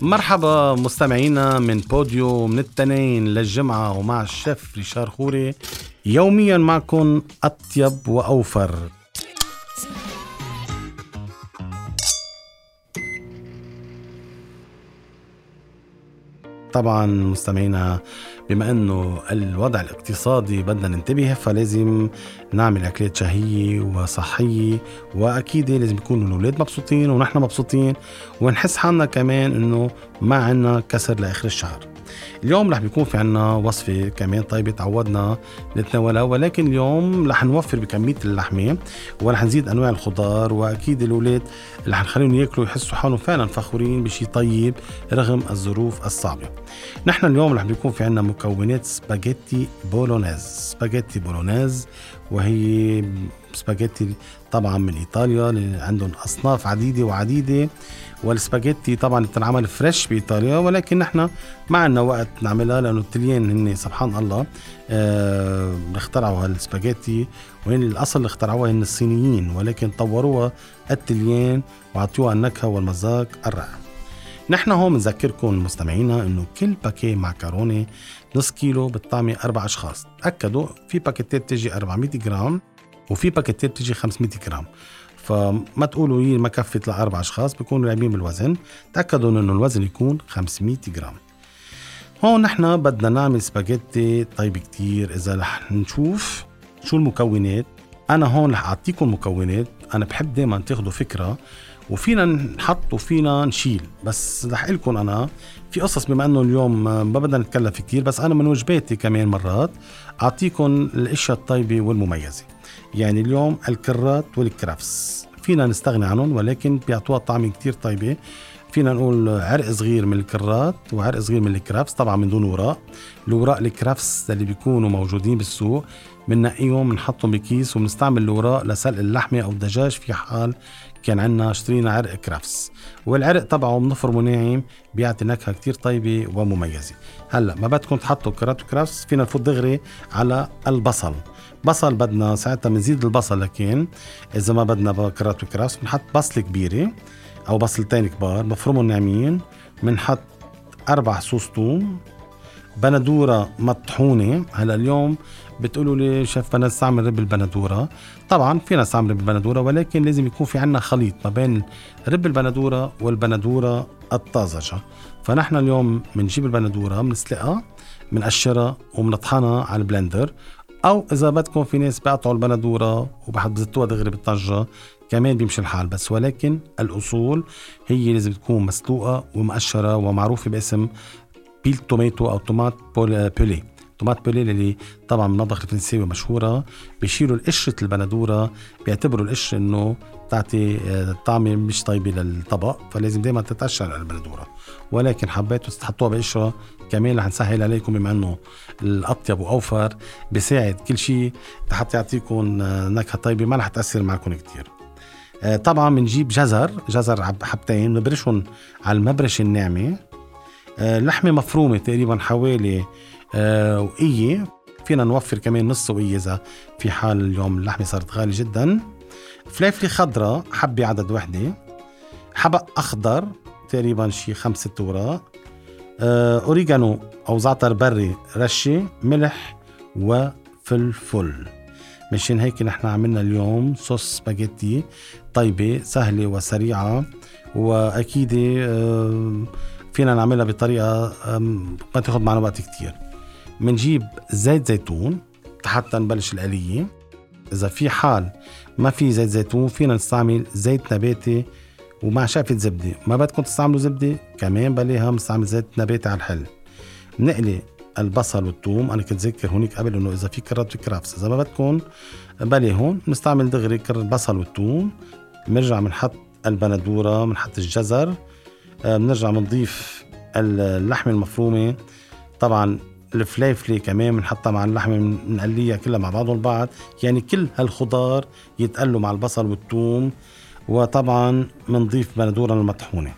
مرحبا مستمعينا من بوديو من التنين للجمعة ومع الشيف ريشار خوري. يوميا معكم أطيب وأوفر. طبعا مستمعينا بما أنه الوضع الاقتصادي بدنا ننتبه فلازم نعمل أكلات شهية وصحية وأكيد لازم يكونوا الأولاد مبسوطين ونحن مبسوطين ونحس حالنا كمان إنه ما عنا كسر لآخر الشهر. اليوم رح بيكون في عنا وصفة كمان. طيبة تعودنا نتناولها ولكن اليوم رح نوفر بكمية اللحمة ورح نزيد أنواع الخضار. وأكيد الأولاد رح نخليهم ياكلوا يحسوا حالهم فعلا فخورين بشي طيب رغم الظروف الصعبة. نحن اليوم رح بيكون في عنا مكونات سباجيتي بولونيز. سباجيتي بولونيز وهي سباجيتي طبعا من إيطاليا عندهم أصناف عديدة وعديدة والسباجيتي طبعا بتنعمل fresh بإيطاليا ولكن نحن ما عندنا وقت نعملها لأنه التليان هن سبحان الله آه اخترعوا هالسباجيتي وهن الأصل اللي اخترعوها هن الصينيين ولكن طوروها التليان وعطوها النكهة والمذاق الرائع. نحن هون بنذكركم مستمعينا إنه كل paquet معكرونه نص كيلو بتطعمي أربع أشخاص. تأكدوا في باكيتات تجي 400 جرام وفي باكيتات تجي 500 جرام. فما تقولوا هي ما كفت لأربع أشخاص بيكونوا لاعبين بالوزن. تأكدوا إنه الوزن يكون 500 جرام. هون نحن بدنا نعمل سباجيتي طيب كتير إذا رح نشوف شو المكونات. أنا هون رح أعطيكم مكونات. أنا بحب دائما تاخذوا فكرة وفينا نحط وفينا نشيل. بس رح لكم أنا في قصص بما إنه اليوم ما بدنا نتكلم في كثير بس أنا من وجباتي كمان مرات أعطيكم الأشياء الطيبة والمميزة. يعني اليوم الكرات والكرافس فينا نستغني عنهم ولكن بيعطوها طعم كتير طيبة. فينا نقول عرق صغير من الكرات وعرق صغير من الكرافس طبعا من دون وراء. الوراء الكرافس اللي بيكونوا موجودين بالسوق بننقيهم بنحطهم بكيس وبنستعمل الوراء لسلق اللحمة أو الدجاج في حال كان عندنا اشترينا عرق كرافس والعرق تبعه بنفرمه ناعم بيعطي نكهة كتير طيبة ومميزة. هلأ ما بدكم تحطوا كرات وكرافس فينا نفوت دغري على البصل. بصل بدنا ساعتها بنزيد البصل لكن إذا ما بدنا كرات وكرافس بنحط بصله كبيرة أو بصلتين كبار بفرمهم ناعمين بنحط أربع صوص ثوم بندورة مطحونة. هلأ اليوم بتقولوا لي شيف بدنا نستعمل رب البندورة. طبعا فينا نستعمل رب البندورة ولكن لازم يكون في عنا خليط ما بين رب البندورة والبندورة الطازجة. فنحن اليوم بنجيب البندورة بنسلقها بنقشرها وبنطحنها على ال blender. أو إذا بدكم في ناس بيقطعوا البندورة وبحطوها دغري بالطنجره كمان بيمشي الحال بس. ولكن الأصول هي لازم تكون مسلوقة ومقشره ومعروفة باسم peeled tomato أو tomates pelées. تومات بولي اللي طبعا من المطبخ الفرنساوي مشهورة بيشيلوا القشره البندورة بيعتبروا القشره إنه تعطي آه، طعمه مش طيبة للطبق فلازم دائما تتقشر البندورة. ولكن حبيتوا تحطوها بقشره كمان رح نسهل عليكم بما إنه الأطيب وأوفر بيساعد كل شيء حتى يعطيكم آه، نكهة طيبة ما رح تأثر معكم كثير آه، طبعا بنجيب جزر جزر حبتين بنبرشهم على المبرشة الناعمة. لحمة مفرومة تقريبا حوالي وقيه فينا نوفر كمان نص وقيه اذا في حال اليوم اللحمة صارت غالية جدا. فليفله خضراء حبة عدد وحدة. حبق أخضر تقريبا شي خمس ست اوراق آه، اوريجانو أو زعتر بري رشة ملح وفلفل. مشان هيك نحن عملنا اليوم صوص سباجيتي. طيبة سهلة وسريعة. وأكيد آه، فينا نعملها بطريقة ما تاخذ معنا وقت كتير. منجيب زيت زيتون حتى نبلش الآلية. إذا في حال ما في زيت زيتون فينا نستعمل زيت نباتي ومع شقفة زبدة. ما بدكم تستعملوا زبدة؟ كمان بليها بنستعمل زيت نباتي على الحل. نقلي البصل والثوم. أنا كنت ذكر هونيك قبل إنه إذا في كرات في كرافس. إذا ما بدكم بلي هون بنستعمل دغري البصل والثوم. بنرجع بنحط البندورة بنحط الجزر. آه، بنرجع بنضيف اللحمة المفرومة. طبعا الفليفله كمان بنحطها مع اللحمة بنقليها كلها مع بعضهم البعض. يعني كل هالخضار يتقلوا مع البصل والثوم وطبعا بنضيف بندورة المطحونه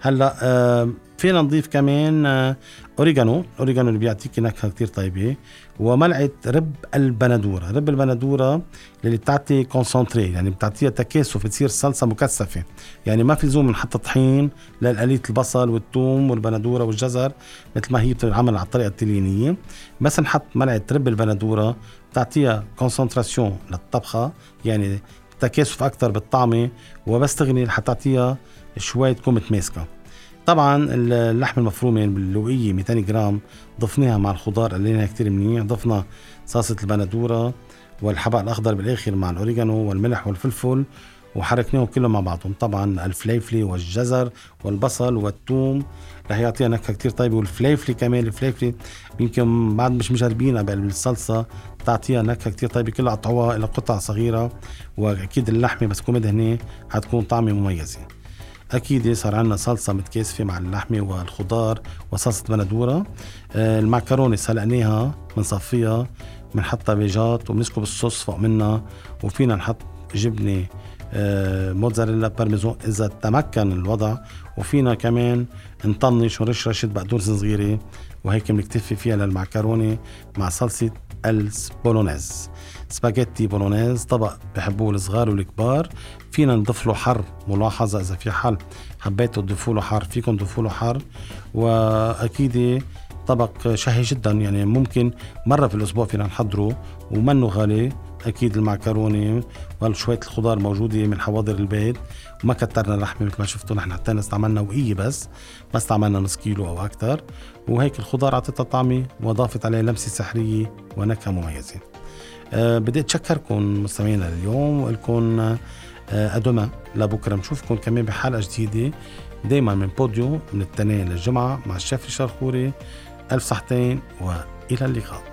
هلأ فينا نضيف كمان آه، اوريجانو اوريجانو اللي بيعطيك نكهه كتير طيبة. وملعقة رب البندورة. رب البندورة اللي بتعطي concentré يعني بتعطيها تكاثف بتصير صلصة مكثفة. يعني ما في لزوم نحط طحين لقلية البصل والثوم والبندورة والجزر مثل ما هي بتنعمل على الطريقة التليانيه بس نحط ملعقة رب البندورة بتعطيها concentration للطبخة يعني تكاثف أكثر بالطعمة. وبس حتى تعطيها شوي تكون متماسكه طبعا اللحمه المفرومه الوقيه 200 جرام ضفناها مع الخضار قليناها كتير منيح ضفنا صلصة البندورة والحبق الأخضر بالآخر مع الأوريجانو والملح والفلفل وحركناهم كلهم مع بعضهم. طبعا الفليفلي والجزر والبصل والثوم رح يعطيها نكهة كتير طيبة والفليفلي كمان الفليفلي يمكن بعد مش مجربينها بالصلصة بتعطيها نكهة كتير طيبة كلها قطعوها إلى قطع صغيرة وأكيد اللحمة بس تكون مدهنة حتكون طعمة مميزة. أكيد صار عندنا صلصة متكاثفه مع اللحمة والخضار وصلصة بندورة. آه، المعكرونة سلقناها بنصفيها بنحطها بجاط وبنسكب الصوص فوق منها. وفينا نحط جبنة آه، موتزاريلا بارميزون إذا تمكن الوضع. وفينا كمان نطنش رشه بقدونس صغيرة وهيك بنكتفي فيها للمعكرونة مع صلصة البولونيز سباجيتي بولونيز طبق بحبوه الصغار والكبار. فينا نضيف له حر ملاحظة إذا في حل. حبيتوا تضيفوا له حر فيكم تضيفوا له حر. وأكيد طبق شهي جدا يعني ممكن مرة في الأسبوع فينا نحضره. ومنه غالي أكيد المعكرونة وشويه الخضار موجودة من حواضر البيت. وما كترنا لحمة مثل ما شفتوا نحن حتى استعملنا وقية بس ما استعملنا نص كيلو أو أكثر وهيك الخضار اعطتها طعمة وأضافت عليه لمسة سحرية ونكهة مميزة. أه بدي أتشكركم مستمعينا اليوم والكم أه ادوما لبكرة. نشوفكم كمان بحلقة جديدة دايما من بوديو من التنين للجمعة مع الشيف الشرخوري. ألف صحتين وإلى اللقاء.